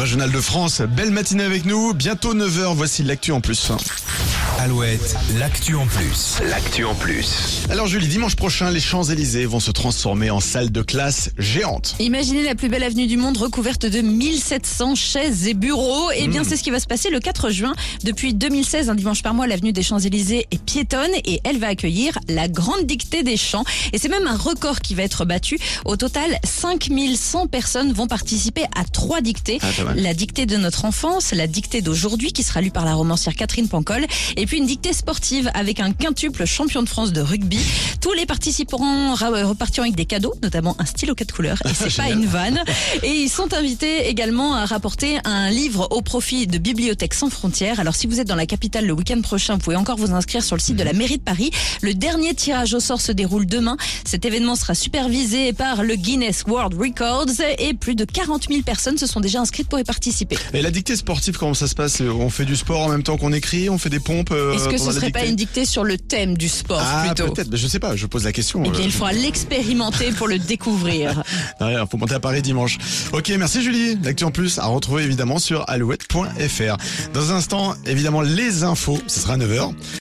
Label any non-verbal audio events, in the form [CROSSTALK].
Régional de France, belle matinée avec nous, bientôt 9h, voici l'actu en plus. Alouette, l'actu en plus. L'actu en plus. Alors Julie, dimanche prochain, les Champs-Élysées vont se transformer en salle de classe géante. Imaginez la plus belle avenue du monde recouverte de 1700 chaises et bureaux. Eh Hmm. bien, c'est ce qui va se passer le 4 juin. Depuis 2016, un dimanche par mois, l'avenue des Champs-Élysées est piétonne et elle va accueillir la grande dictée des chants. Et c'est même un record qui va être battu. Au total, 5100 personnes vont participer à trois dictées. Ah. La dictée de notre enfance, la dictée d'aujourd'hui qui sera lue par la romancière Catherine Pancol et puis une dictée sportive avec un quintuple champion de France de rugby. Tous les participants ra- repartiront avec des cadeaux, notamment un stylo quatre couleurs et [LAUGHS] c'est pas une vanne. Et ils sont invités également à rapporter un livre au profit de Bibliothèques sans frontières. Alors si vous êtes dans la capitale le week-end prochain, vous pouvez encore vous inscrire sur le site de la mairie de Paris. Le dernier tirage au sort se déroule demain. Cet événement sera supervisé par le Guinness World Records et plus de 40 000 personnes se sont déjà inscrites pour y participer. Et la dictée sportive, comment ça se passe? On fait du sport en même temps qu'on écrit, on fait des pompes? Euh, Est-ce que ce serait pas une dictée sur le thème du sport Ah plutôt peut-être, je sais pas, je pose la question. Eh bien, euh, il faudra l'expérimenter pour le [LAUGHS] découvrir. Rien, faut monter à Paris dimanche. Ok, merci Julie. L'actu en plus à retrouver évidemment sur alouette.fr. Dans un instant, évidemment, les infos, ce sera à 9h.